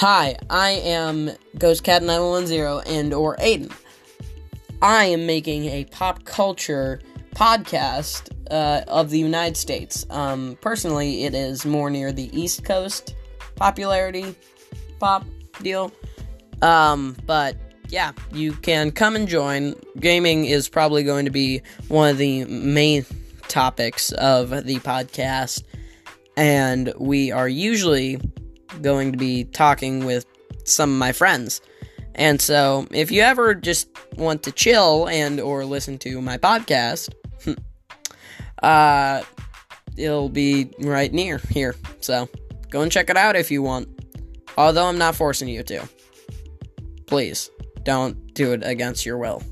Hi, I am GhostCat910 and or Aiden. I am making a pop culture podcast uh, of the United States. Um, personally, it is more near the East Coast popularity pop deal. Um, but yeah, you can come and join. Gaming is probably going to be one of the main topics of the podcast, and we are usually going to be talking with some of my friends. And so, if you ever just want to chill and or listen to my podcast, uh it'll be right near here. So, go and check it out if you want. Although I'm not forcing you to. Please, don't do it against your will.